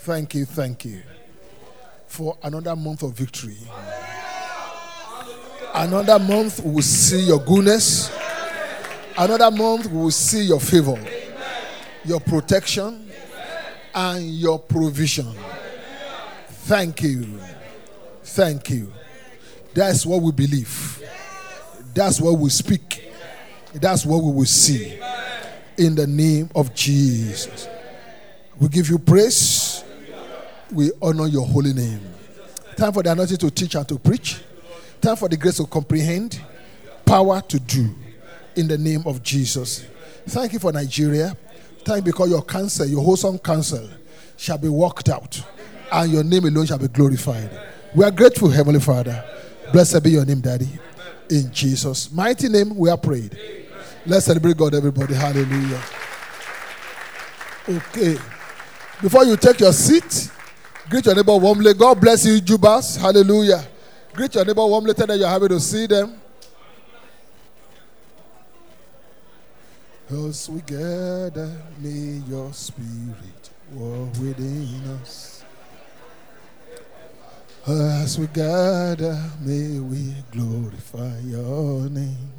thank you, thank you for another month of victory. Another month we will see your goodness. Another month we will see your favor, your protection, and your provision. Thank you. Thank you. That's what we believe. That's what we speak. That's what we will see. In the name of Jesus. We give you praise. We honor your holy name. Time for the anointing to teach and to preach. Time for the grace to comprehend. Power to do. In the name of Jesus. Thank you for Nigeria. Thank you because your counsel, your wholesome counsel, shall be worked out. And your name alone shall be glorified. We are grateful, Heavenly Father. Blessed be your name, Daddy. In Jesus' mighty name, we are prayed. Let's celebrate God, everybody. Hallelujah. Okay. Before you take your seat, greet your neighbor warmly. God bless you, Jubas. Hallelujah. Greet your neighbor warmly. Tell them you're happy to see them. As we gather, may your spirit walk within us. As we gather, may we glorify your name.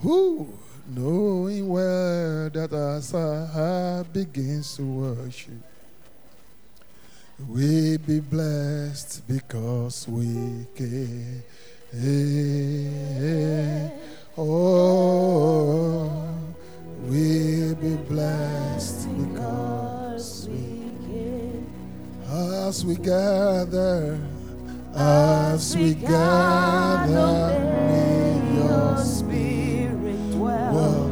Who, knowing well that our heart begins to worship, we be blessed because we can. Oh, we be blessed because we as we gather, as we gather, may your spirit walk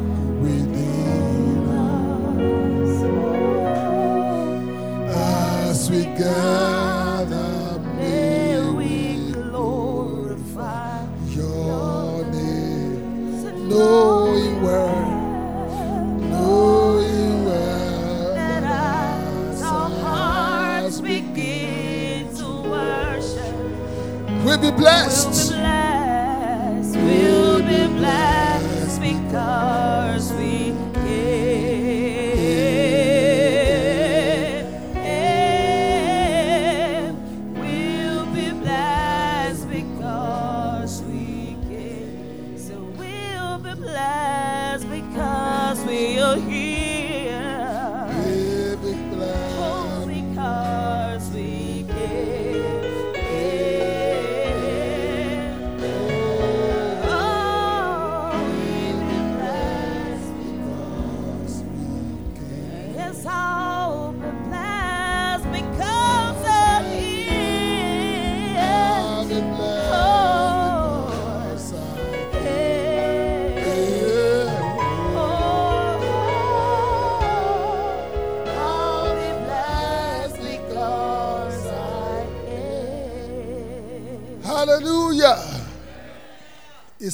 As we gather, may we glorify your name, knowing where, knowing where that as our hearts begin to worship. We'll be blessed. We'll be blessed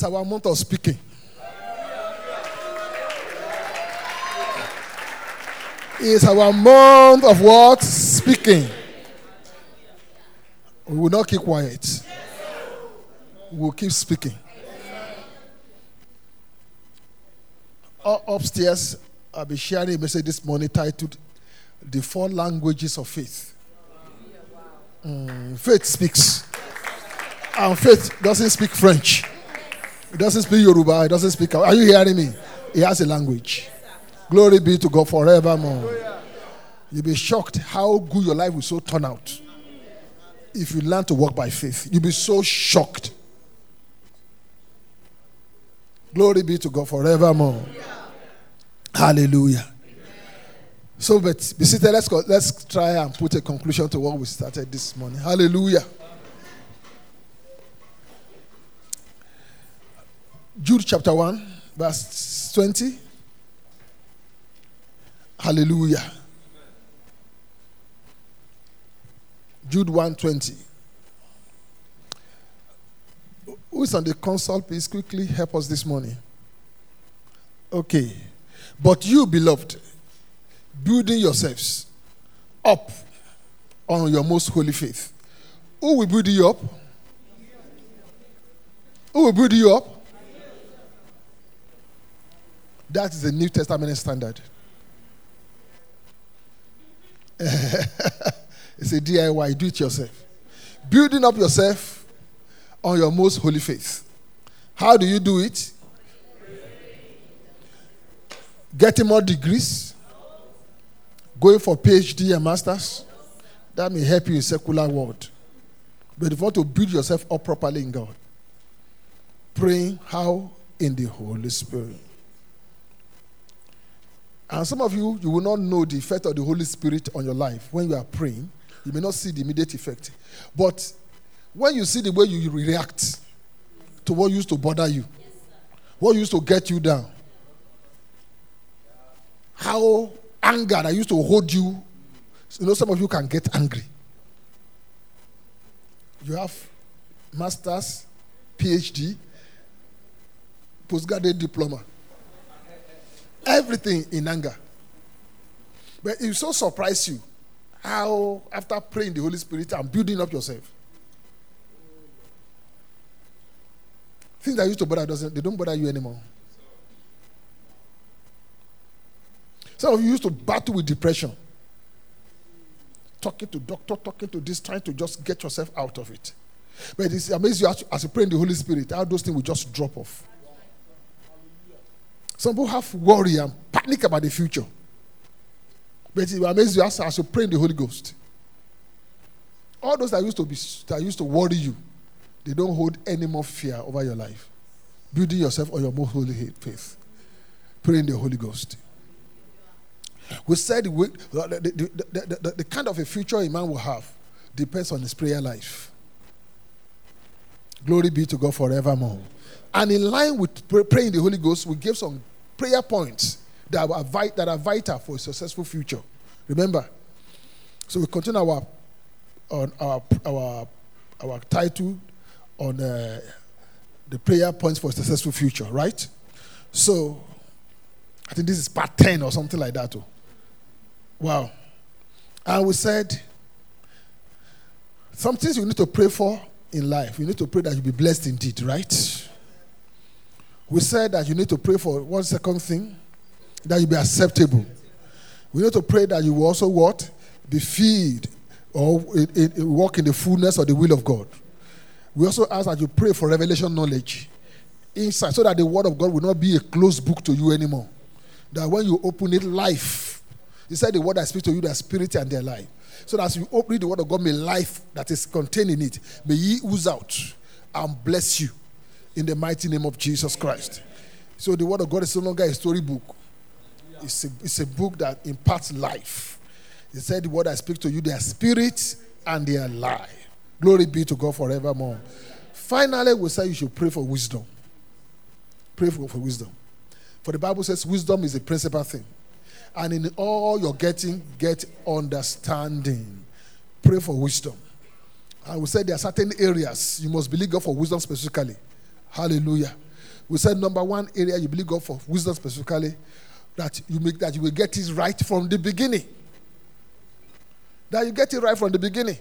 It's our month of speaking. It's our month of what? Speaking. We will not keep quiet. We will keep speaking. Up- Upstairs, I'll be sharing a message this morning titled The Four Languages of Faith. Mm, faith speaks. And faith doesn't speak French. It doesn't speak Yoruba. It doesn't speak. Are you hearing me? He has a language. Glory be to God forevermore. You'll be shocked how good your life will so turn out if you learn to walk by faith. You'll be so shocked. Glory be to God forevermore. Hallelujah. So, but be seated. Let's go. Let's try and put a conclusion to what we started this morning. Hallelujah. Jude chapter 1, verse 20. Hallelujah. Jude 1 20. Who is on the console? Please quickly help us this morning. Okay. But you, beloved, building yourselves up on your most holy faith. Who will build you up? Who will build you up? That is the New Testament standard. it's a DIY, do it yourself. Building up yourself on your most holy faith. How do you do it? Getting more degrees, going for PhD and masters. That may help you in secular world. But if you want to build yourself up properly in God, praying how in the Holy Spirit. And some of you, you will not know the effect of the Holy Spirit on your life when you are praying. You may not see the immediate effect. But when you see the way you react to what used to bother you, what used to get you down, how anger that used to hold you, you know, some of you can get angry. You have master's, PhD, postgraduate diploma everything in anger. But it so surprise you how, after praying the Holy Spirit and building up yourself, things that used to bother doesn't they don't bother you anymore. Some of you used to battle with depression, talking to doctor, talking to this, trying to just get yourself out of it. But it's amazing as, as you pray in the Holy Spirit, how those things will just drop off. Some people have worry and panic about the future. But it will amaze you as, you pray in the Holy Ghost. All those that used to be that used to worry you, they don't hold any more fear over your life. Building yourself on your most holy faith. Pray in the Holy Ghost. We said we, the, the, the, the, the kind of a future a man will have depends on his prayer life. Glory be to God forevermore. And in line with pray, praying the Holy Ghost, we give some prayer points that are, that are vital for a successful future. Remember? So we continue our on our our our title on uh, the prayer points for a successful future, right? So I think this is part 10 or something like that. Too. Wow. And we said some things you need to pray for in life. You need to pray that you be blessed indeed, right? We said that you need to pray for one second thing, that you be acceptable. We need to pray that you also what? Be filled or it, it, walk in the fullness of the will of God. We also ask that you pray for revelation knowledge inside so that the word of God will not be a closed book to you anymore. That when you open it, life. He said the word I speak to you, their spirit and their life. So that as you open the word of God, may life that is contained in it, may ye ooze out and bless you in the mighty name of Jesus Christ. So the word of God is no longer a storybook. It's a, it's a book that imparts life. He said, The word I speak to you, they are spirit and they are life. Glory be to God forevermore. Finally, we say you should pray for wisdom. Pray for, for wisdom. For the Bible says wisdom is a principal thing. And in all you're getting, get understanding. Pray for wisdom. I will say there are certain areas you must believe God for wisdom specifically. Hallelujah. We said number one area you believe God for wisdom specifically, that you make that you will get it right from the beginning. That you get it right from the beginning.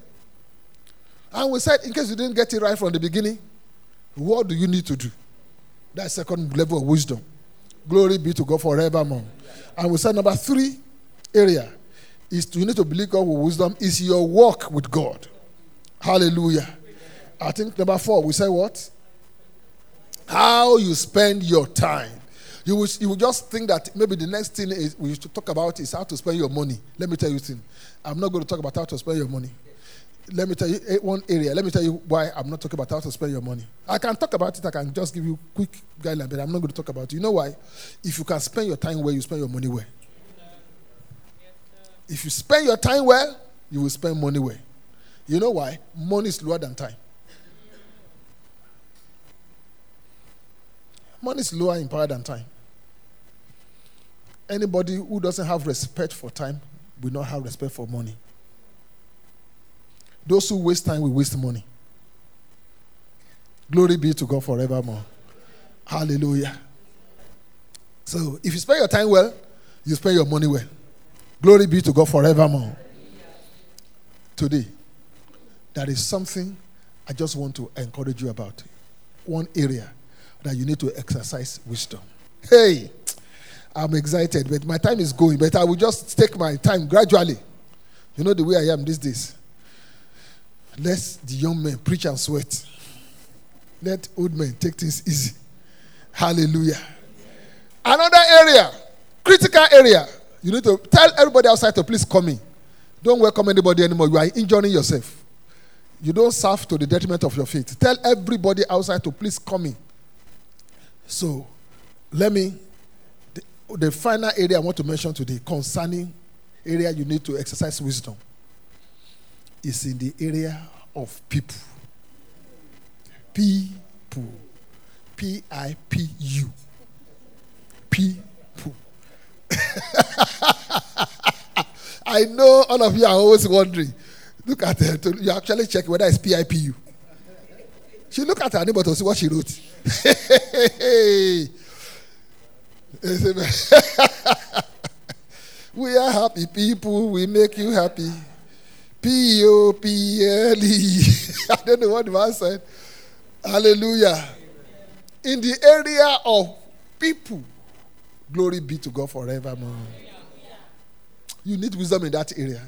And we said, in case you didn't get it right from the beginning, what do you need to do? That second level of wisdom. Glory be to God forevermore. And we said number three area is to, you need to believe God with wisdom is your walk with God. Hallelujah. I think number four, we say what? How you spend your time. You will, you will just think that maybe the next thing is we should talk about is how to spend your money. Let me tell you something. I'm not going to talk about how to spend your money. Let me tell you eh, one area. Let me tell you why I'm not talking about how to spend your money. I can talk about it. I can just give you quick guideline, but I'm not going to talk about it. You know why? If you can spend your time well, you spend your money well. If you spend your time well, you will spend money well. You know why? Money is lower than time. Money is lower in power than time. Anybody who doesn't have respect for time will not have respect for money. Those who waste time will waste money. Glory be to God forevermore. Hallelujah. So, if you spend your time well, you spend your money well. Glory be to God forevermore. today, that is something I just want to encourage you about. One area that you need to exercise wisdom. Hey, I'm excited, but my time is going. But I will just take my time gradually. You know the way I am these days. Let the young men preach and sweat. Let old men take things easy. Hallelujah. Another area, critical area. You need to tell everybody outside to please come in. Don't welcome anybody anymore. You are injuring yourself. You don't serve to the detriment of your faith. Tell everybody outside to please come in. So, let me. The, the final area I want to mention today concerning area you need to exercise wisdom is in the area of people. People. P I P U. People. I know all of you are always wondering. Look at to- You actually check whether it's P I P U. She look at her neighbor to see what she wrote. we are happy people. We make you happy. P O P L E. I don't know what the man said. Hallelujah. In the area of people, glory be to God forevermore. You need wisdom in that area.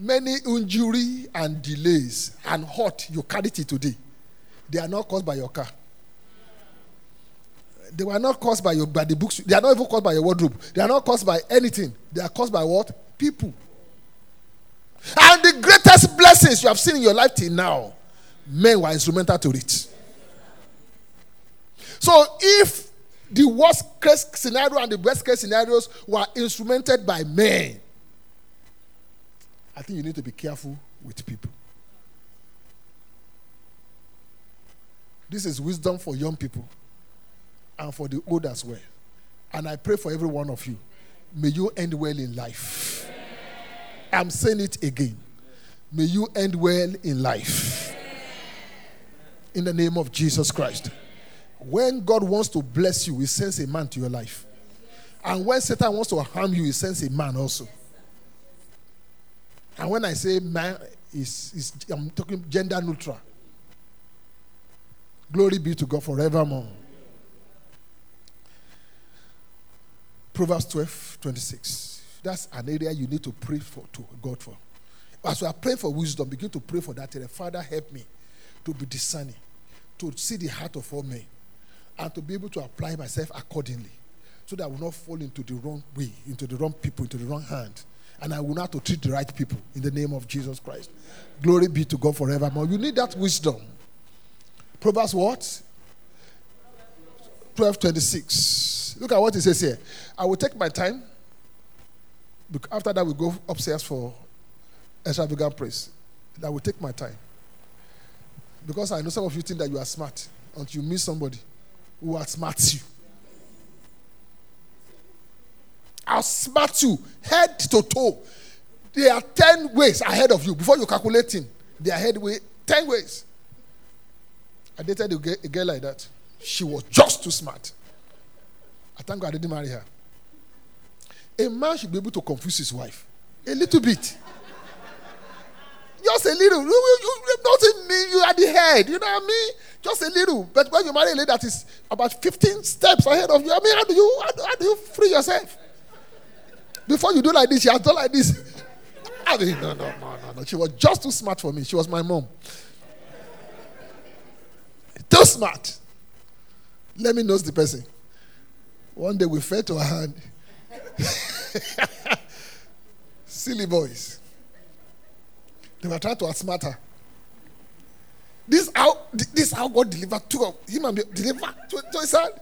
Many injury and delays and hurt you carry it today, they are not caused by your car. They were not caused by your by the books. They are not even caused by your wardrobe. They are not caused by anything. They are caused by what? People. And the greatest blessings you have seen in your life till now, men were instrumental to it. So if the worst case scenario and the best case scenarios were instrumented by men, I think you need to be careful with people. This is wisdom for young people and for the old as well. And I pray for every one of you. May you end well in life. I'm saying it again. May you end well in life. In the name of Jesus Christ. When God wants to bless you, He sends a man to your life. And when Satan wants to harm you, He sends a man also. And when I say man, is I'm talking gender neutral. Glory be to God forevermore. Proverbs 12, 26. That's an area you need to pray for to God for. As we are praying for wisdom, begin to pray for that area. Father, help me to be discerning, to see the heart of all men, and to be able to apply myself accordingly, so that I will not fall into the wrong way, into the wrong people, into the wrong hand, and I will not to treat the right people in the name of Jesus Christ. Glory be to God forevermore. You need that wisdom. Proverbs what? 12 26. Look at what it says here. I will take my time. After that, we go upstairs for extravagant praise. I will take my time. Because I know some of you think that you are smart until you meet somebody who outsmarts you. Outsmart you head to toe. They are 10 ways ahead of you. Before you calculating, they are ahead way 10 ways. I dated a girl, like that. She was just too smart. I thank God I didn't marry her. A man should be able to confuse his wife a little bit. Just a little. You, you, you, doesn't mean you are the head. You know what I mean? Just a little. But when you marry a lady that is about 15 steps ahead of you, I mean, how do you, how do, how do you free yourself? Before you do like this, she has done like this. I mean, no, no, no, no, no. She was just too smart for me. She was my mom. Too smart. Let me know the person. One day we fell to her hand. Silly boys. They were trying to outsmart her. This how this how God delivered two of him and me- deliver to, his hand.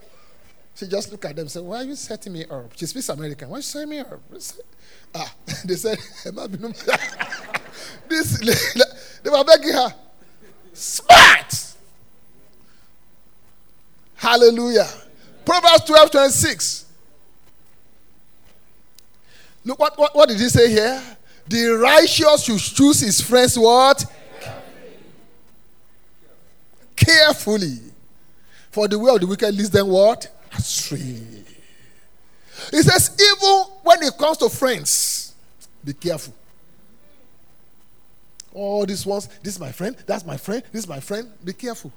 She just looked at them and said, Why are you setting me up? She speaks American. Why are you setting me up? Ah, they said, this they were begging her. Smart. Hallelujah. Proverbs 12, 26. Look what, what, what did he say here? The righteous should choose his friends what? Carefully. For the way of the wicked leads them what? Astray. He says, even when it comes to friends, be careful. All these ones, this is my friend, that's my friend, this is my friend. Be careful.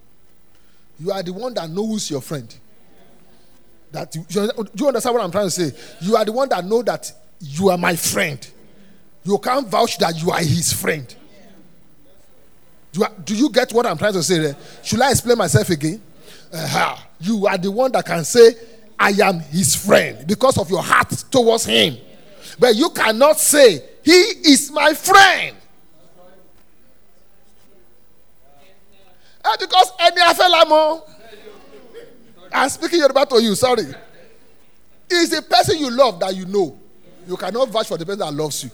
You are the one that knows your friend. That you, you- do you understand what I'm trying to say? You are the one that know that you are my friend. You can't vouch that you are his friend. Do, I- do you get what I'm trying to say there? Should I explain myself again? Uh-huh. You are the one that can say, I am his friend because of your heart towards him. But you cannot say, He is my friend. Eh, because any afelamo. I'm speaking Yoruba to you, sorry. Is the person you love that you know. You cannot vouch for the person that loves you.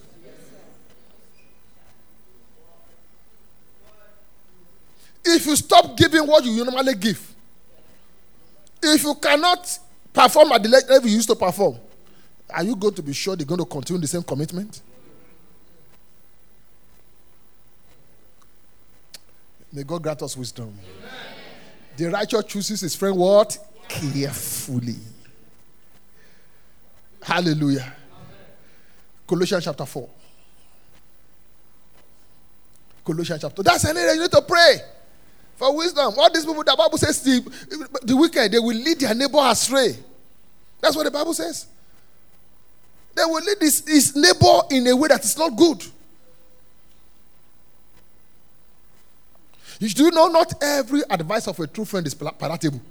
If you stop giving what you normally give, if you cannot perform at the level you used to perform, are you going to be sure they're going to continue the same commitment? May God grant us wisdom. The righteous chooses his friend what? Carefully. Hallelujah. Colossians chapter 4. Colossians chapter. That's an area you need to pray for wisdom. All these people, the Bible says the, the wicked, they will lead their neighbor astray. That's what the Bible says. They will lead his, his neighbor in a way that is not good. You do know not every advice of a true friend is pala- palatable.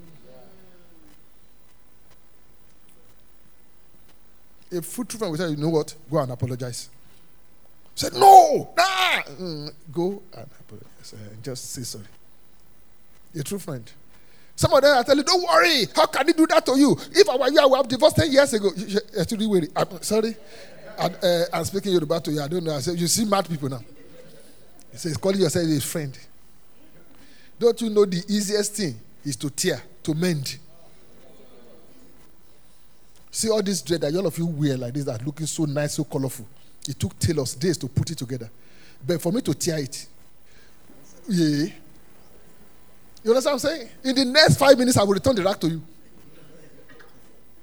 A true friend will say, you know what? Go and apologize. Said, no, nah. Mm, go and apologize. Uh, just say sorry. A true friend. Some of them are telling you, don't worry. How can he do that to you? If I were you, I would have divorced 10 years ago. You- you-. I'm sorry. And, uh, I'm speaking Yoruba to you. I don't know. I said, you see mad people now. He says, calling yourself a friend. Don't you know the easiest thing is to tear, to mend? See all this dread that all of you wear like this that looking so nice, so colorful. It took tailors days to put it together. But for me to tear it, yeah. You understand what I'm saying? In the next five minutes, I will return the rack to you.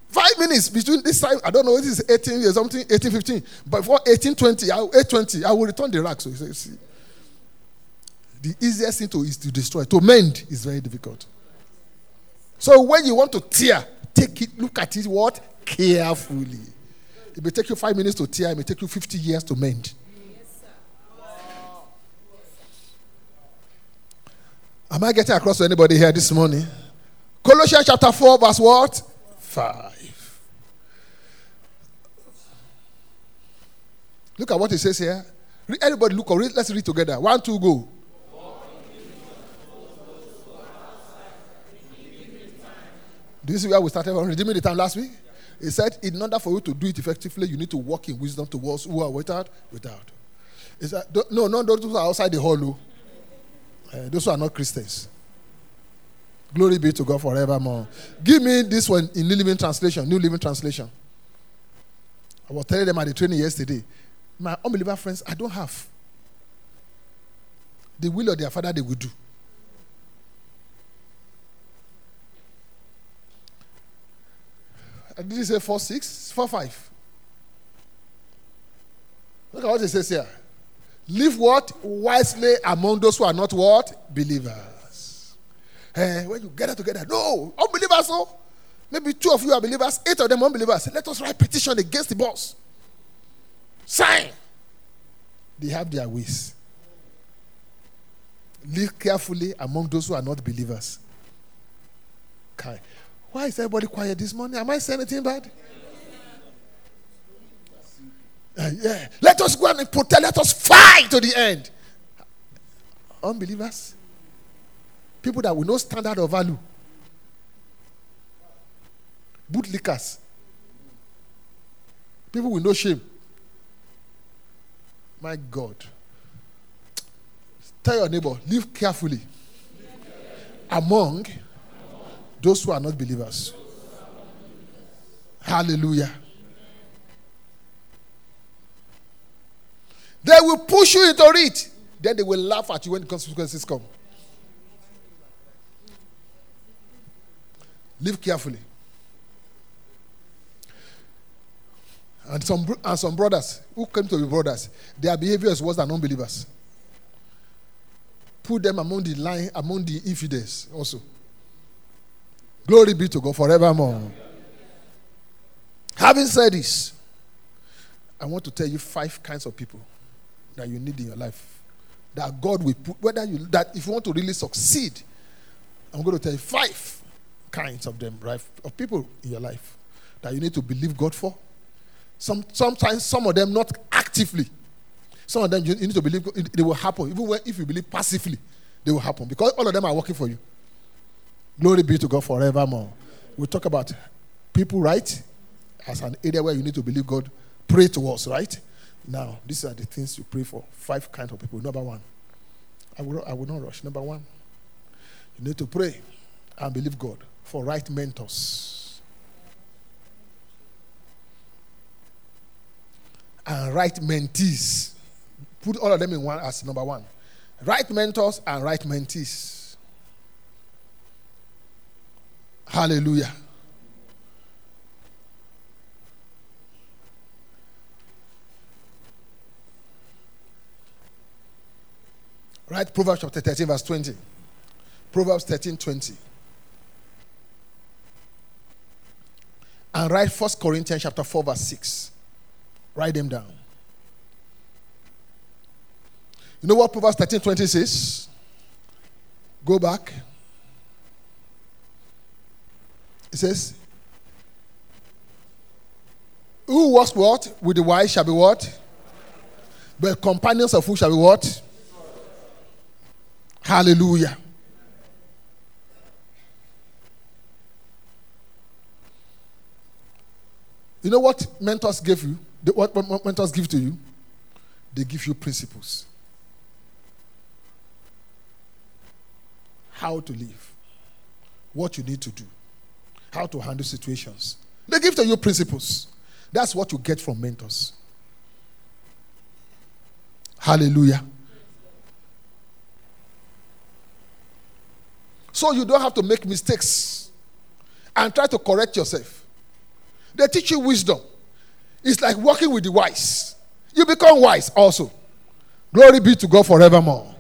Five minutes between this time, I don't know, this is 18 years, something, 18, 15. But before 18, 20, I, 820, I will return the rack. So you see, the easiest thing to is to destroy. To mend is very difficult. So when you want to tear, take it, look at it what? Carefully. It may take you five minutes to tear, it may take you 50 years to mend. Am I getting across to anybody here this morning? Colossians chapter 4, verse what? 5. Look at what it says here. Everybody look, let's read together. One, two, go. This is where we started from? Redeeming the time last week? He said, in order for you to do it effectively, you need to walk in wisdom towards who are without. Without. Is that, "Don't- no, no, those who are outside the hall. oh. Uh, those who are not Christians. Glory be to God forevermore. Give me this one in New Living Translation. New Living Translation. I was telling them at the training yesterday. My unbeliever friends, I don't have. The will of their father they will do. Did he say four six? Four five. Look at what he says here. Live what? Wisely among those who are not what? Believers. Eh, when you gather together, no, unbelievers, no. Maybe two of you are believers, eight of them unbelievers. Let us write petition against the boss. Sign. They have their ways. Live carefully among those who are not believers. Kai. Why is everybody quiet this morning? Am I saying anything bad? Uh, yeah. Let us go and protect. Let us fight to the end. Unbelievers. People that will no standard of value. Bootlickers. People with no shame. My God. Tell your neighbor, live carefully among those who are not believers. Hallelujah. They will push you into it. Then they will laugh at you when the consequences come. Live carefully. And some, and some brothers who came to be brothers, their behavior is worse than unbelievers. put them among the line, among the infidels also. Glory be to God forevermore. Having said this, I want to tell you five kinds of people that you need in your life. That God will put, whether you, that if you want to really succeed, I'm going to tell you five kinds of them, right? Of people in your life that you need to believe God for. Some, sometimes some of them not actively. Some of them you, you need to believe they will happen. Even when, if you believe passively, they will happen. Because all of them are working for you. Glory be to God forevermore. We talk about people, right? As an area where you need to believe God. Pray towards, right? Now, these are the things you pray for. Five kinds of people. Number one, I will, I will not rush. Number one, you need to pray and believe God for right mentors and right mentees. Put all of them in one as number one. Right mentors and right mentees. Hallelujah. Right, Proverbs chapter 13, verse 20. Proverbs 13, 20. And write 1 Corinthians chapter 4, verse 6. Write them down. You know what Proverbs 13, 20 says? Go back. It says, Who walks what? With the wise shall be what? But companions of who shall be what? Hallelujah. You know what mentors give you? What mentors give to you? They give you principles. How to live, what you need to do, how to handle situations. They give to you principles. That's what you get from mentors. Hallelujah. So you don't have to make mistakes and try to correct yourself. They teach you wisdom. It's like walking with the wise. You become wise also. Glory be to God forevermore.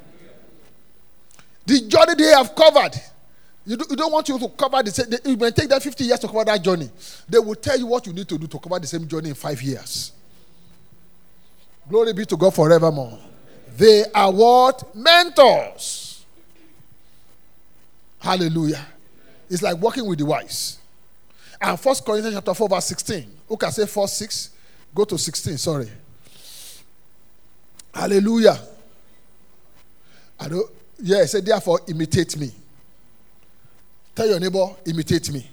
The journey they have covered, you, do, don't want you to cover the same. It may take them 50 years to cover that journey. They will tell you what you need to do to cover the same journey in five years. Glory be to God forevermore. They are what? Mentors. Hallelujah. It's like walking with the wise. And First Corinthians chapter 4, verse 16. Who can say 4, 6? Go to 16, sorry. Hallelujah. I don't, yeah, say therefore imitate me. Tell your neighbor, imitate me.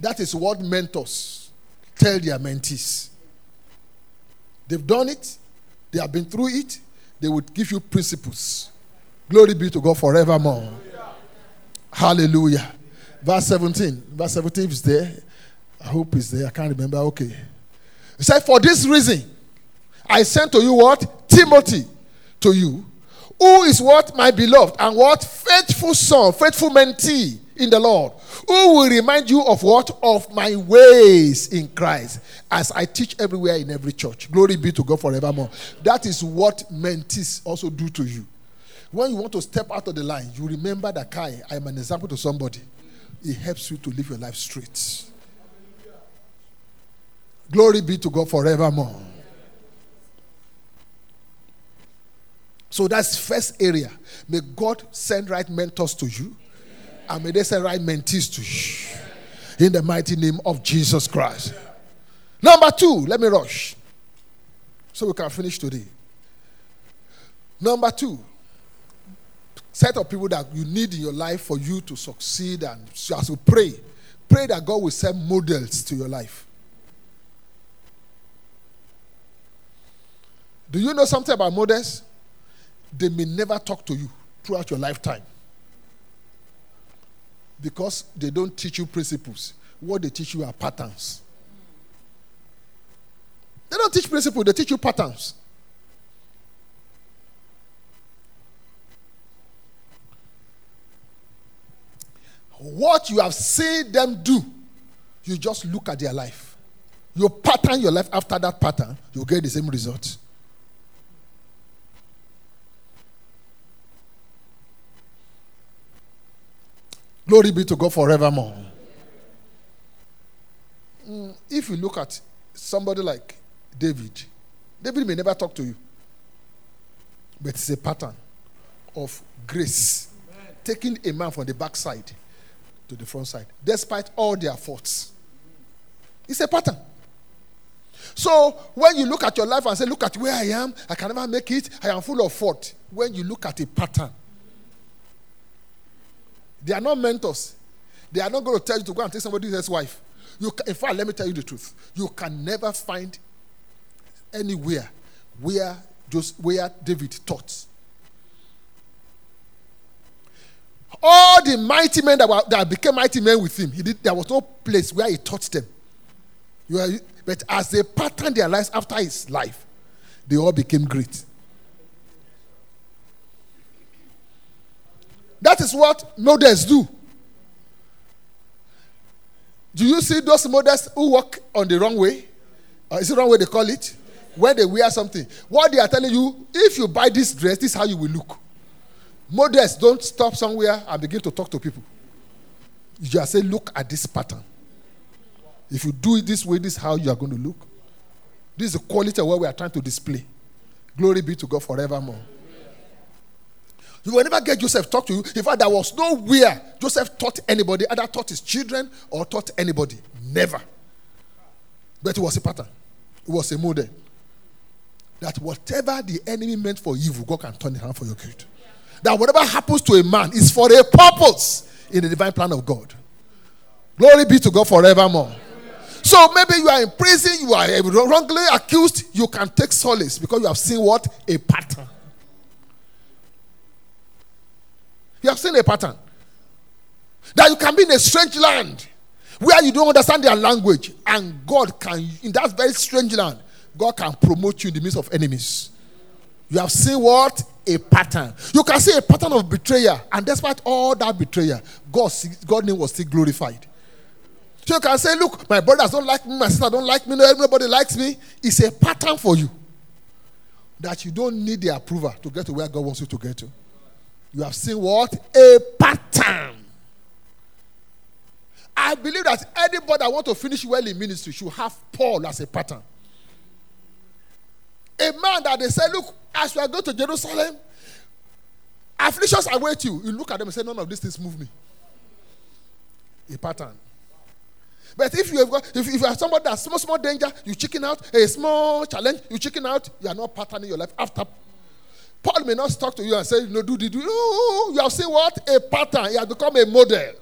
That is what mentors tell their mentees. They've done it, they have been through it, they would give you principles. Glory be to God forevermore. Hallelujah. Verse 17. Verse 17 is there. I hope it's there. I can't remember. Okay. He said, For this reason, I sent to you what? Timothy to you, who is what? My beloved, and what? Faithful son, faithful mentee in the Lord, who will remind you of what? Of my ways in Christ, as I teach everywhere in every church. Glory be to God forevermore. That is what mentees also do to you. When you want to step out of the line, you remember that Kai, I am an example to somebody. It helps you to live your life straight. Glory be to God forevermore. So that's first area. May God send right mentors to you, and may they send right mentees to you. In the mighty name of Jesus Christ. Number two, let me rush. So we can finish today. Number two, set of people that you need in your life for you to succeed and as you pray pray that god will send models to your life. Do you know something about models? They may never talk to you throughout your lifetime. Because they don't teach you principles. What they teach you are patterns. They don't teach principles they teach you patterns what you have seen them do, you just look at their life. You pattern your life after that pattern, you get the same result. Glory be to God forevermore. Mm, if you look at somebody like David, David may never talk to you, but it's a pattern of grace taking a man from the backside to the front side, despite all their faults. It's a pattern. So when you look at your life and say, Look at where I am, I can never make it, I am full of fault. When you look at a pattern, they are not mentors. They are not going to tell you to go and take somebody else's wife. You ca- in fact, let me tell you the truth. You can never find anywhere where just where David taught. All the mighty men that, were, that became mighty men with him, he did, there was no place where he taught them. Are, but as they patterned their lives after his life, they all became great. That is what models do. Do you see those models who walk on the wrong way? Is it the wrong way they call it? When they wear something. What they are telling you, if you buy this dress, this is how you will look. Models don't stop somewhere and begin to talk to people. You just say, look at this pattern. If you do it this way, this is how you are going to look. This is the quality of what we are trying to display. Glory be to God forevermore. You will never get Joseph talk to you. In fact, there was nowhere Joseph taught anybody, either taught his children or taught anybody. Never. But it was a pattern. It was a model. That whatever the enemy meant for evil, God can turn it around for your good. That whatever happens to a man is for a purpose in the divine plan of God. Glory be to God forevermore. So maybe you are in prison, you are eh, wrongly accused, you can take solace because you have seen what? A pattern. You have seen a pattern. That you can be in a strange land where you don't understand their language, and God can, in that very strange land, God can promote you in the midst of enemies. You have seen what? A pattern. You can see a pattern of betrayal, and despite all that betrayal, God, God's name was still glorified. So you can say, Look, my brothers don't like me, my sister don't like me, nobody likes me. It's a pattern for you that you don't need the approval to get to where God wants you to get to. You have seen what? A pattern. I believe that anybody that want to finish well in ministry should have Paul as a pattern. A man that they say, look, as we are going to Jerusalem, afflictions await you. You look at them and say, none of these things move me. A pattern. But if you have got, if, if you are somebody that's small, small danger, you chicken out. A small challenge, you chicken out. You are not patterning your life after. Paul may not talk to you and say, no, do, do, do. You have seen what? A pattern. He has become a model.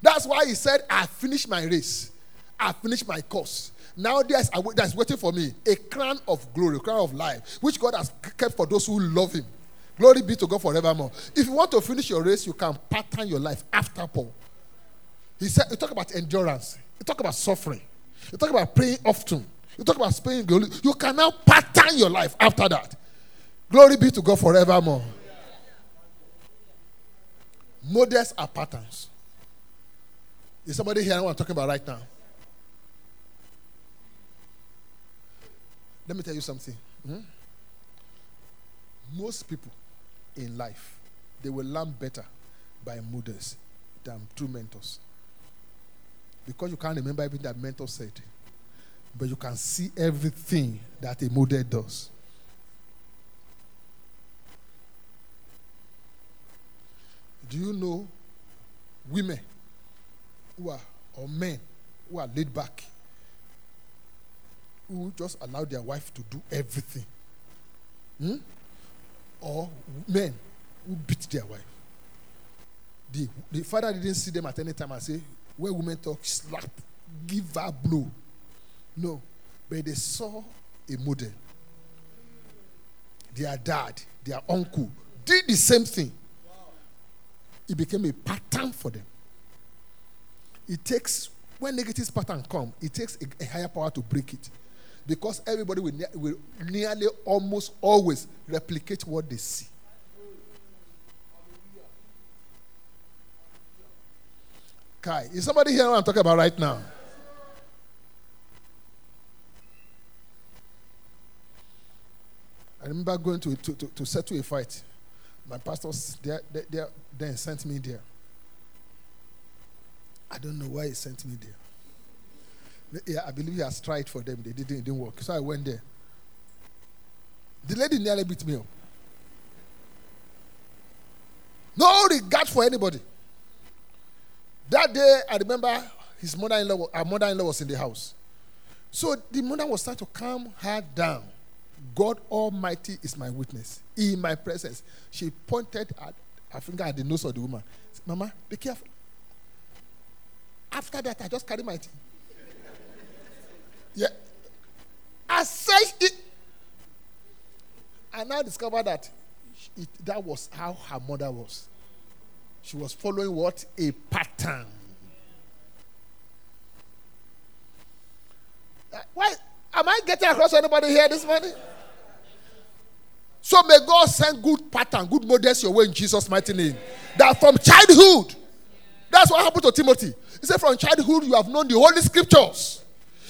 That's why he said, I finished my race. I finished my course. Now there's, waiting for me a crown of glory, a crown of life, which God has kept for those who love him. Glory be to God forevermore. If you want to finish your race, you can pattern your life after Paul. He said, you talk about endurance, you talk about suffering, you talk about praying often, you talk about spending glory. You can now pattern your life after that. Glory be to God forevermore. Models are patterns. Is somebody here I'm talking about right now? Let me tell you something. Hmm? Most people in life, they will learn better by models than true mentors. Because you can't remember everything that mentor said. But you can see everything that a model does. Do you know women who are, or men who are laid back, who just allow their wife to do everything? Hmm? Or men who beat their wife? The, the father didn't see them at any time and say, where women talk, slap, give her blow. No. But they saw a model. Their dad, their uncle did the same thing. It became a pattern for them. It takes, when negative pattern come, it takes a, a higher power to break it. Because everybody will, ne- will nearly almost always replicate what they see. Kai, is somebody here what I'm talking about right now? I remember going to, to, to, to settle a fight. My pastors there, there, there then sent me there. I don't know why he sent me there. Yeah, I believe he has tried for them. They didn't, it didn't work. So I went there. The lady nearly beat me up. No regard for anybody. That day, I remember his mother-in-law, our mother-in-law was in the house. So the mother was trying to calm her down. God Almighty is my witness. In my presence, she pointed at her finger at the nose of the woman. Said, Mama, be careful. After that, I just carried my tea. Yeah. I said it. I now discovered that it, that was how her mother was. She was following what? A pattern. Uh, Why am I getting across to anybody here this morning? So may God send good pattern, good models your way in Jesus' mighty name. That from childhood, that's what happened to Timothy. He said, From childhood, you have known the holy scriptures.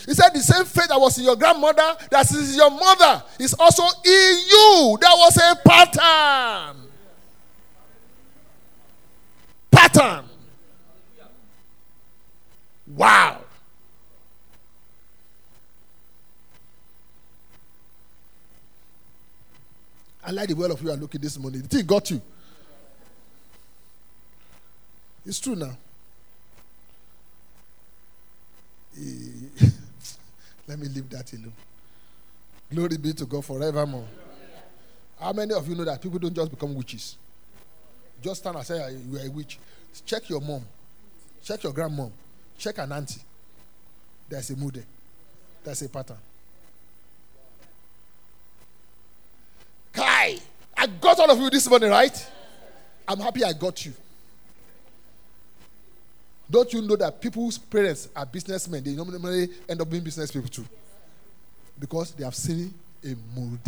He said, The same faith that was in your grandmother, that is your mother, is also in you. That was a pattern. Pattern. Wow. I like the way of you are looking this morning. The thing got you. It's true now. Eh, Let me leave that alone. Glory be to God forevermore. How many of you know that people don't just become witches? Just stand and say "Ah, you are a witch. Check your mom. Check your grandmom. Check an auntie. There's a mood there. There's a pattern. Kai, I got all of you this morning, right? I'm happy I got you. Don't you know that people's parents are businessmen? They normally end up being business people too. Because they have seen a mold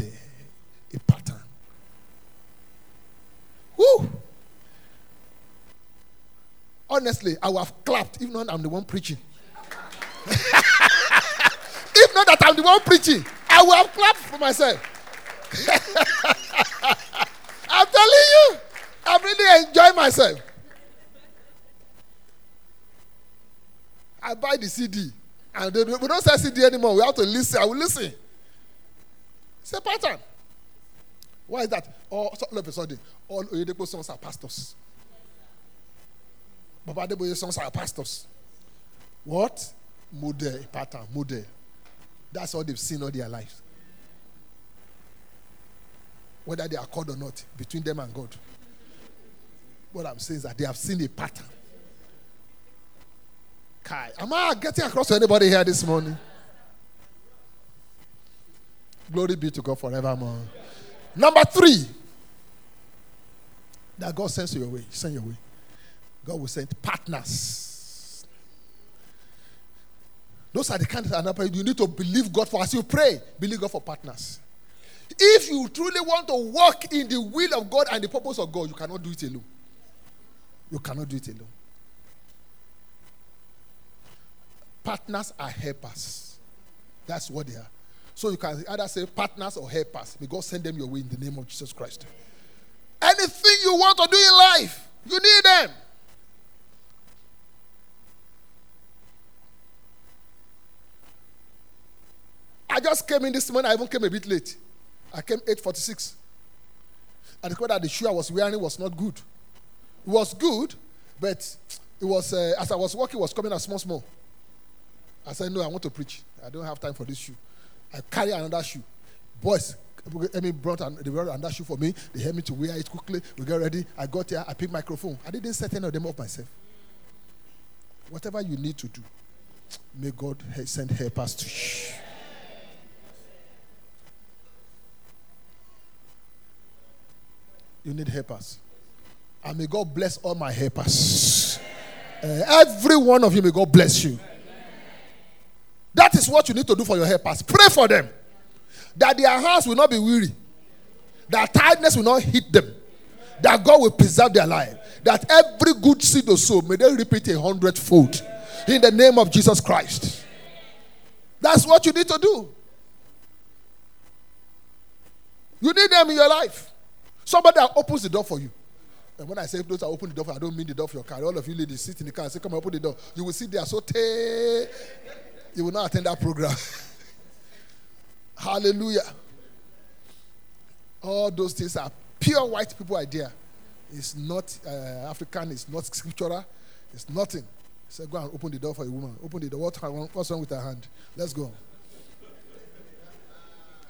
a pattern. Woo! Honestly, I would have clapped if not I'm the one preaching. if not that I'm the one preaching, I would have clapped for myself. I'm telling you, I'm really enjoying myself. I buy the CD. And they, we don't sell CD anymore. We have to listen. I will listen. It's a pattern. Why is that? All, all of a sudden, all Oyedepo songs are pastors. Baba Adeboye songs are pastors. What? Model, pattern, model. That's all they've seen all their lives. Whether they are called or not, between them and God. What I'm saying is that they have seen a pattern. Kai, am I getting across to anybody here this morning? Glory be to God forevermore. Number three, that God sends you your way. Send your way. God will send partners. Those are the kind of you need to believe God for as you pray. Believe God for partners. If you truly want to walk in the will of God and the purpose of God, you cannot do it alone. You cannot do it alone. Partners are helpers. That's what they are. So you can either say partners or helpers. May God send them your way in the name of Jesus Christ. Anything you want to do in life, you need them. I just came in this morning. I even came a bit late. I came 8:46. I discovered that the shoe I was wearing was not good. It was good, but it was uh, as I was walking, it was coming out small, small. I said, No, I want to preach. I don't have time for this shoe. I carry another shoe. Boys, Amy brought an, they brought another shoe for me. They helped me to wear it quickly. We got ready. I got here. I picked microphone. I didn't set any of them up myself. Whatever you need to do, may God send helpers to you. You need helpers. And may God bless all my helpers. Uh, every one of you, may God bless you. That is what you need to do for your helpers. Pray for them. That their hands will not be weary. That tiredness will not hit them. That God will preserve their life. That every good seed or sow, may they repeat a hundredfold. In the name of Jesus Christ. That's what you need to do. You need them in your life. Somebody that opens the door for you. And when I say those that open the door for, I don't mean the door for your car. All of you ladies sit in the car and say, Come and open the door. You will sit there so tay. You will not attend that program. Hallelujah. All those things are pure white people idea. It's not uh, African, it's not scriptural, it's nothing. Say, go and open the door for a woman. Open the door. What, what's wrong with her hand? Let's go.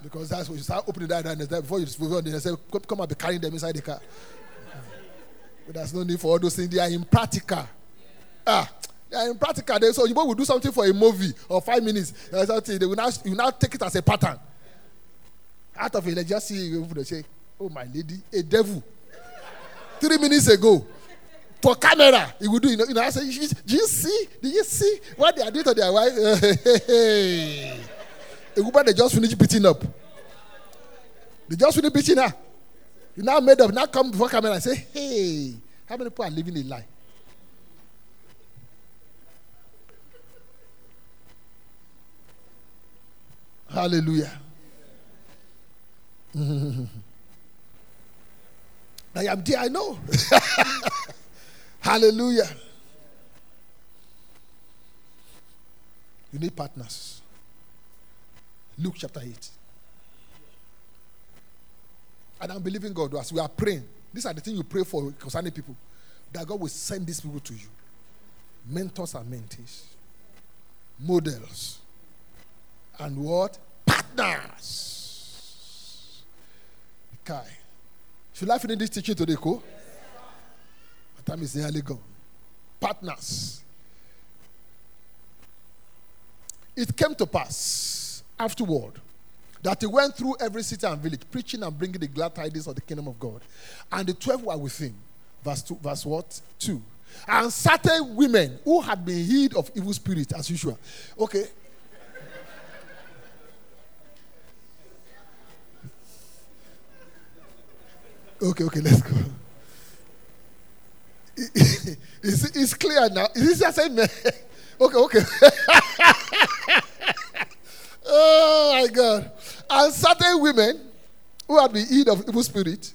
Because that's when you start opening that hand before you before they say, come, come and be carrying them inside the car. But there's no need for all those things. They are impractical. Ah, are impractical. They, so you will do something for a movie or five minutes. Or something, they will now, you now take it as a pattern. Out of it, they just see you they say, Oh my lady, a devil. Three minutes ago, for camera, he would do. You know, you know I say, "Do you see? Do you see what they are doing to their wife?" a woman they just finished beating up. They just finished beating her. You now made up. Now come before camera and say, "Hey, how many people are living a lie?" Hallelujah. I am there, I know. Hallelujah. You need partners. Luke chapter 8. And I'm believing God as we are praying. These are the things you pray for concerning people. That God will send these people to you. Mentors and mentees. Models. And what? Partners. Kai. Should I finish this teaching today, Ko? My time is nearly gone. Partners. It came to pass afterward that he went through every city and village, preaching and bringing the glad tidings of the kingdom of God. And the twelve were with him. Verse two, verse what? Two. And certain women who had been healed of evil spirits, as usual. Okay. Okay, okay, let's go. it's, it's clear now. Is this just amen? Okay, okay. oh my God. And certain women who had been healed of evil spirit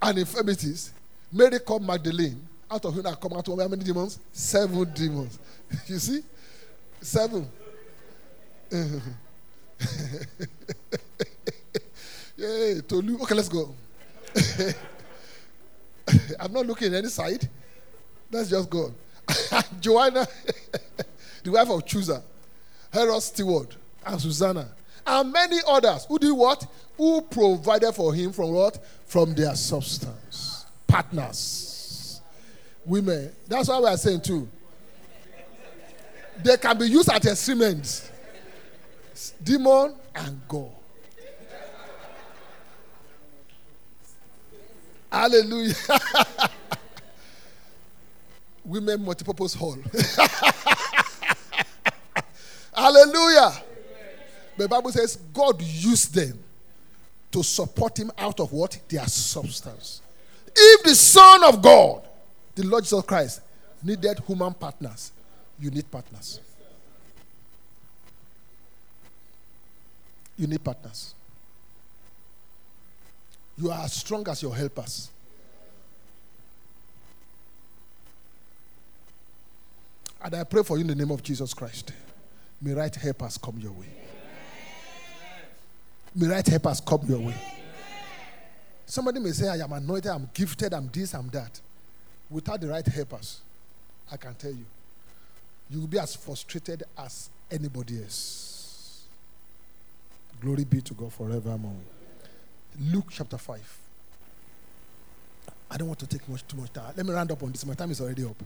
and infirmities, Mary called Magdalene, out of whom I come out how many demons? Seven demons. you see? Seven. Yay, Tolu. Okay, let's go. I'm not looking at any side. Let's just go. Joanna, the wife of Chuza, Herod Steward, and Susanna, and many others who did what? Who provided for him from what? From their substance. Partners. Women. That's why we are saying too. They can be used as instruments. Demon and God. Hallelujah. Women multipurpose hall. Hallelujah. The Bible says God used them to support him out of what? Their substance. If the Son of God, the Lord Jesus Christ, needed human partners, you need partners. You need partners. You are as strong as your helpers. And I pray for you in the name of Jesus Christ. May right helpers come your way. May right helpers come your way. Somebody may say, I am anointed, I'm gifted, I'm this, I'm that. Without the right helpers, I can tell you, you will be as frustrated as anybody else. Glory be to God forevermore. Luke chapter 5. I don't want to take much too much time. Let me round up on this. My time is already up.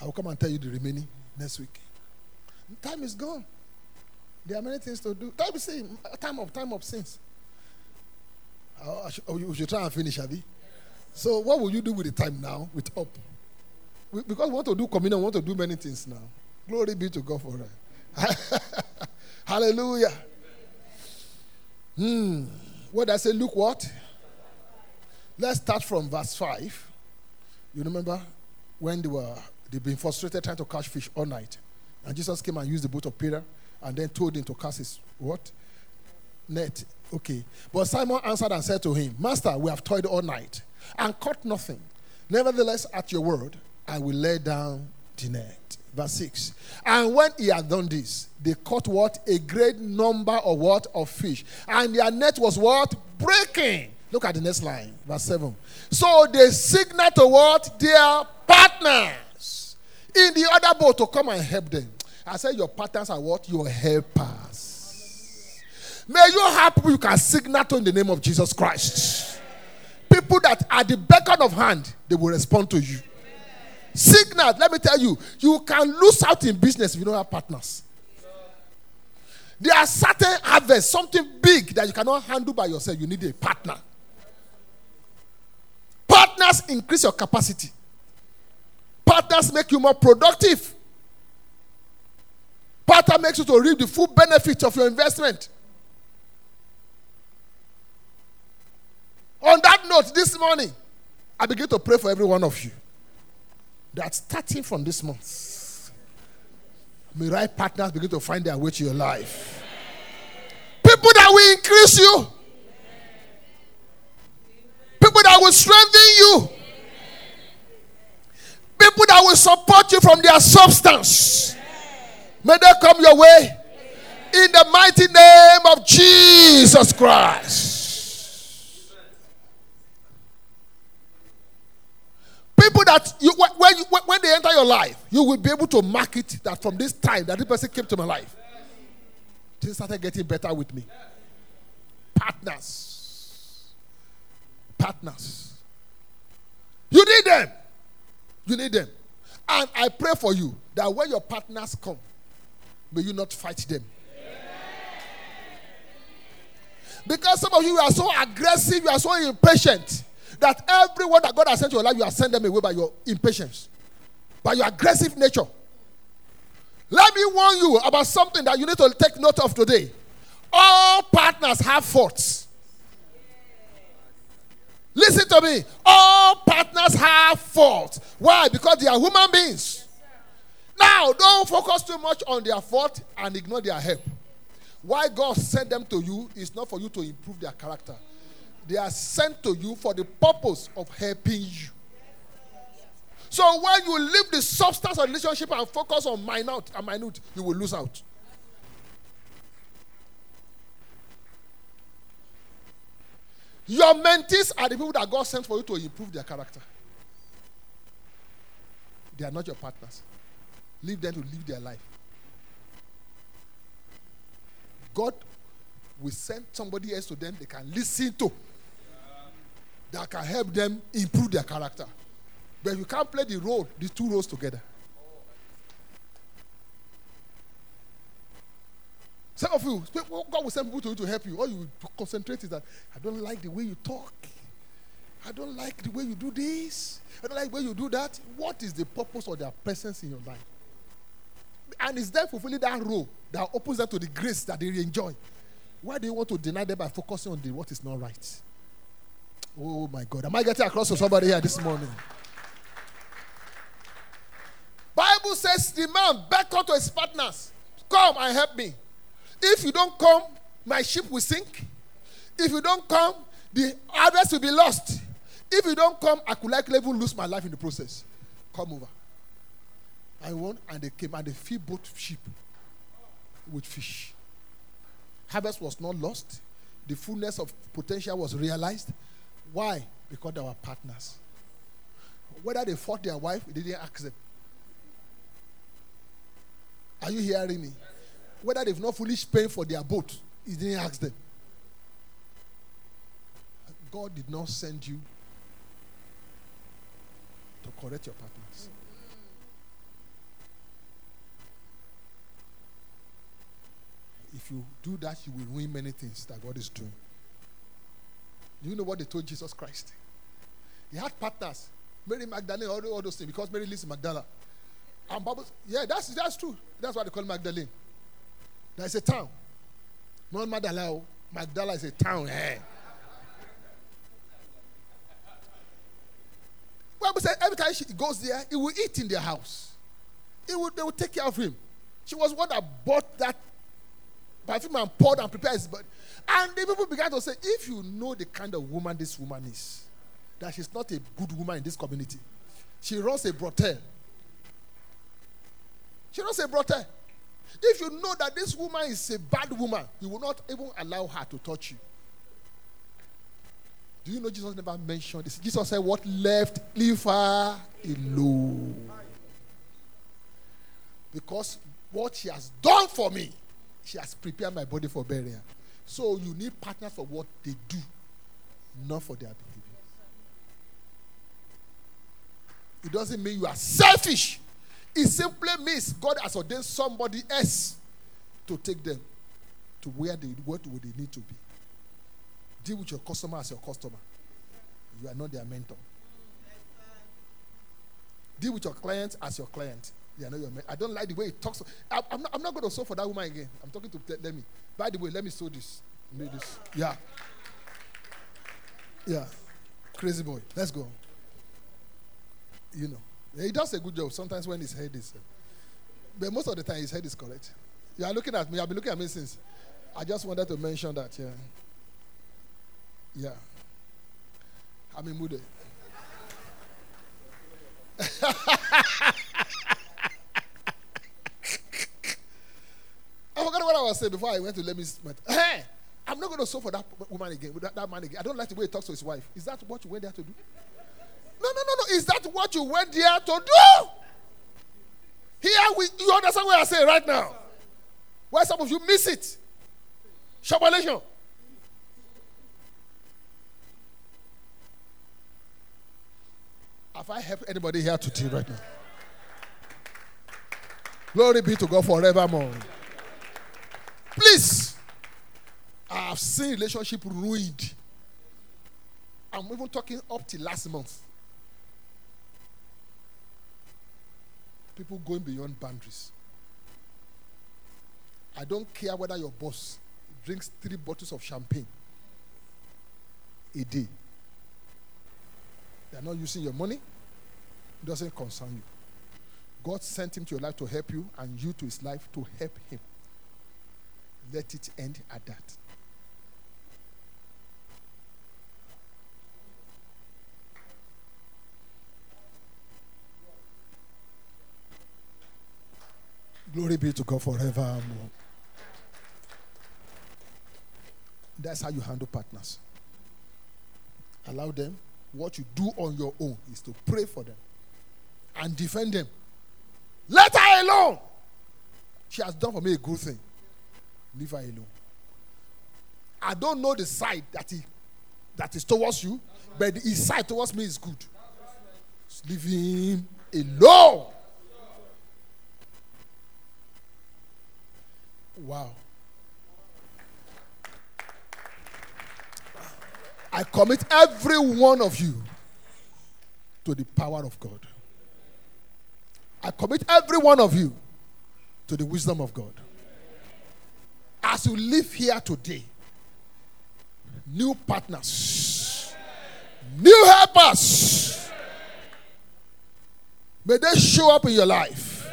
I will come and tell you the remaining next week. Time is gone. There are many things to do. Time is saying, time up, time. Oh, I should, oh, you should try and finish, Abby. So, what will you do with the time now? With up, We- because we want to do communion, we want to do many things now. Glory be to God for it. Hallelujah. Hmm. What did I say? Look what? Let's start from verse 5. You remember when they were they've been frustrated trying to catch fish all night. And Jesus came and used the boat of Peter and then told him to cast his what? Net Okay. But Simon answered and said to him, Master, we have toiled all night and caught nothing. Nevertheless, at your word, I will lay down the net. Verse 6. And when he had done this, they caught what? A great number of what? Of fish. And their net was what? Breaking. Look at the next line. Verse 7. So they signaled to what? Their partners in the other boat to come and help them. I said, Your partners are what? Your helpers. May you have people you can signal to in the name of Jesus Christ. People that at the beckon of hand, they will respond to you. Signal, let me tell you, you can lose out in business if you don't have partners. There are certain harvests, something big that you cannot handle by yourself. You need a partner. Partners increase your capacity. Partners make you more productive. Partner makes you to reap the full benefits of your investment. On that note, this morning, I begin to pray for every one of you that starting from this month, may right partners begin to find their way to your life. People that will increase you, people that will strengthen you, people that will support you from their substance. May they come your way in the mighty name of Jesus Christ. People that you when, you, when they enter your life, you will be able to mark it that from this time that this person came to my life, things started getting better with me. Partners, partners. You need them. You need them, and I pray for you that when your partners come, may you not fight them. Because some of you are so aggressive, you are so impatient that everyone that God has sent to your life, you have sent them away by your impatience, by your aggressive nature. Let me warn you about something that you need to take note of today. All partners have faults. Listen to me. All partners have faults. Why? Because they are human beings. Now, don't focus too much on their fault and ignore their help. Why God sent them to you is not for you to improve their character. They are sent to you for the purpose of helping you. So when you leave the substance of relationship and focus on minute and minute, you will lose out. Your mentees are the people that God sent for you to improve their character. They are not your partners. Leave them to live their life. God will send somebody else to them they can listen to that can help them improve their character. But you can't play the role, the two roles together. Some of you, God will send people to you to help you. All you concentrate is that I don't like the way you talk. I don't like the way you do this. I don't like the way you do that. What is the purpose of their presence in your life? And is them fulfilling that role that opens them to the grace that they enjoy. Why do you want to deny them by focusing on the what is not right? Oh my God. Am I getting across to somebody here this morning? Bible says the man beckoned to his partners. Come and help me. If you don't come, my ship will sink. If you don't come, the harvest will be lost. If you don't come, I could likely even lose my life in the process. Come over. I won, and they came and they filled both sheep with fish. Harvest was not lost. The fullness of potential was realized. Why? Because they were partners. Whether they fought their wife, they didn't ask them. Are you hearing me? Whether they've not fully paid for their boat, he didn't ask them. God did not send you to correct your partners. If you do that, you will ruin many things that God is doing. Do you know what they told Jesus Christ? He had partners. Mary Magdalene, all, all those things, because Mary lives in Magdala. And Bible, yeah, that's that's true. That's why they call Magdalene. There's a town. Not Magdala. oh. Magdala is a town. Eh? Bible said every time she goes there, he will eat in their house. He will, they will take care of him. She was one that bought that perfume and poured and prepared his body. And the people began to say, if you know the kind of woman this woman is, that she's not a good woman in this community. She runs a brothel. She runs a brothel. If you know that this woman is a bad woman, you will not even allow her to touch you. Do you know Jesus never mentioned this? Jesus said, What left, leave her alone. Because what she has done for me, she has prepared my body for burial. So you need partners for what they do, not for their behavior. It doesn't mean you are selfish. It simply means God has ordained somebody else to take them to where they what they need to be. Deal with your customer as your customer. You are not their mentor. Deal with your client as your client. They are not your mentor. I don't like the way he talks. I, am not, I'm not going to sew for that woman again. I'm talking to let me. By the way, let me sew this. Make this. Yeah. Yeah. Crazy boy. Let's go. You know. He does a good job sometimes when his head is. Uh, but most of the time, his head is correct. You are looking at me. I've been looking at me since. I just wanted to mention that. Yeah. Yeah. I'm in mood. Was saying before I went to let me. Hey, I'm not going to sew for that woman again, that, that man again. I don't like the way he talks to his wife. Is that what you went there to do? No, no, no, no. Is that what you went there to do? Here, we, you understand what I say right now? Why some of you miss it? Shabalation. Have I helped anybody here today right now? Glory be to God forevermore. Please. I have seen relationship ruined. I'm even talking up till last month. People going beyond boundaries. I don't care whether your boss drinks three bottles of champagne a day. They are not using your money. It doesn't concern you. God sent him to your life to help you, and you to his life to help him. Let it end at that. Glory be to God forevermore. That's how you handle partners. Allow them. What you do on your own is to pray for them and defend them. Let her alone. She has done for me a good thing. Leave her alone. I don't know the side that he that is towards you, but his side towards me is good. Leave him alone. Wow. I commit every one of you to the power of God. I commit every one of you to the wisdom of God. As you live here today, new partners, new helpers, may they show up in your life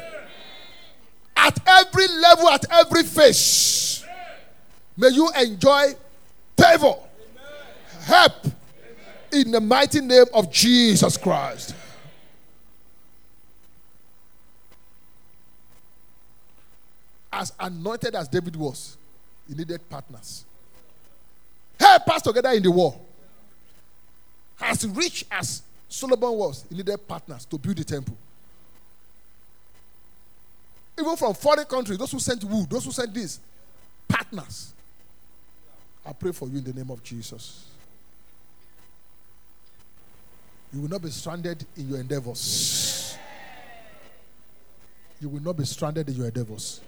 at every level, at every phase. May you enjoy favor, help in the mighty name of Jesus Christ. As anointed as David was, he needed partners. Help us together in the war. As rich as Solomon was, he needed partners to build the temple. Even from foreign countries, those who sent wood, those who sent this, partners. I pray for you in the name of Jesus. You will not be stranded in your endeavors. You will not be stranded in your endeavors.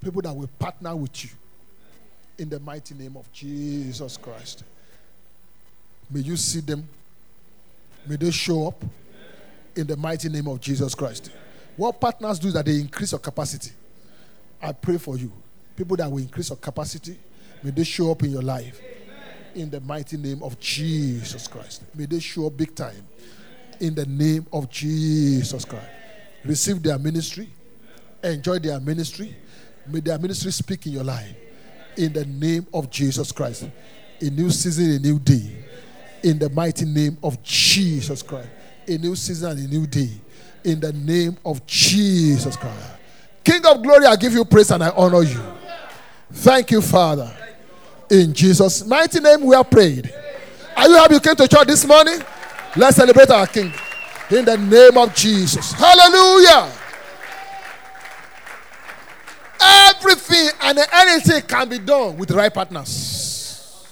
People that will partner with you in the mighty name of Jesus Christ. May you see them. May they show up in the mighty name of Jesus Christ. What partners do is that they increase your capacity. I pray for you. People that will increase your capacity, may they show up in your life. In the mighty name of Jesus Christ. May they show up big time. In the name of Jesus Christ. Receive their ministry. Enjoy their ministry. May their ministry speak in your life. In the name of Jesus Christ. A new season, a new day. In the mighty name of Jesus Christ. A new season a new day. In the name of Jesus Christ. King of glory, I give you praise and I honor you. Thank you, Father. In Jesus' mighty name, we are prayed. Are you happy you came to church this morning? Let's celebrate our King. In the name of Jesus. Hallelujah. Everything and anything can be done with the right partners.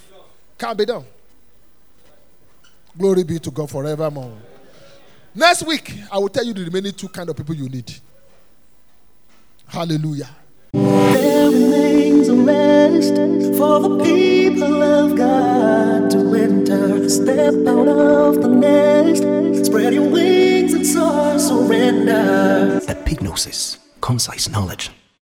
Can be done. Glory be to God forevermore. Next week, I will tell you the remaining two kind of people you need. Hallelujah. There remains a rest for the people of God to enter. Step out of the nest, spread your wings and soar, surrender. Epignosis. Concise knowledge.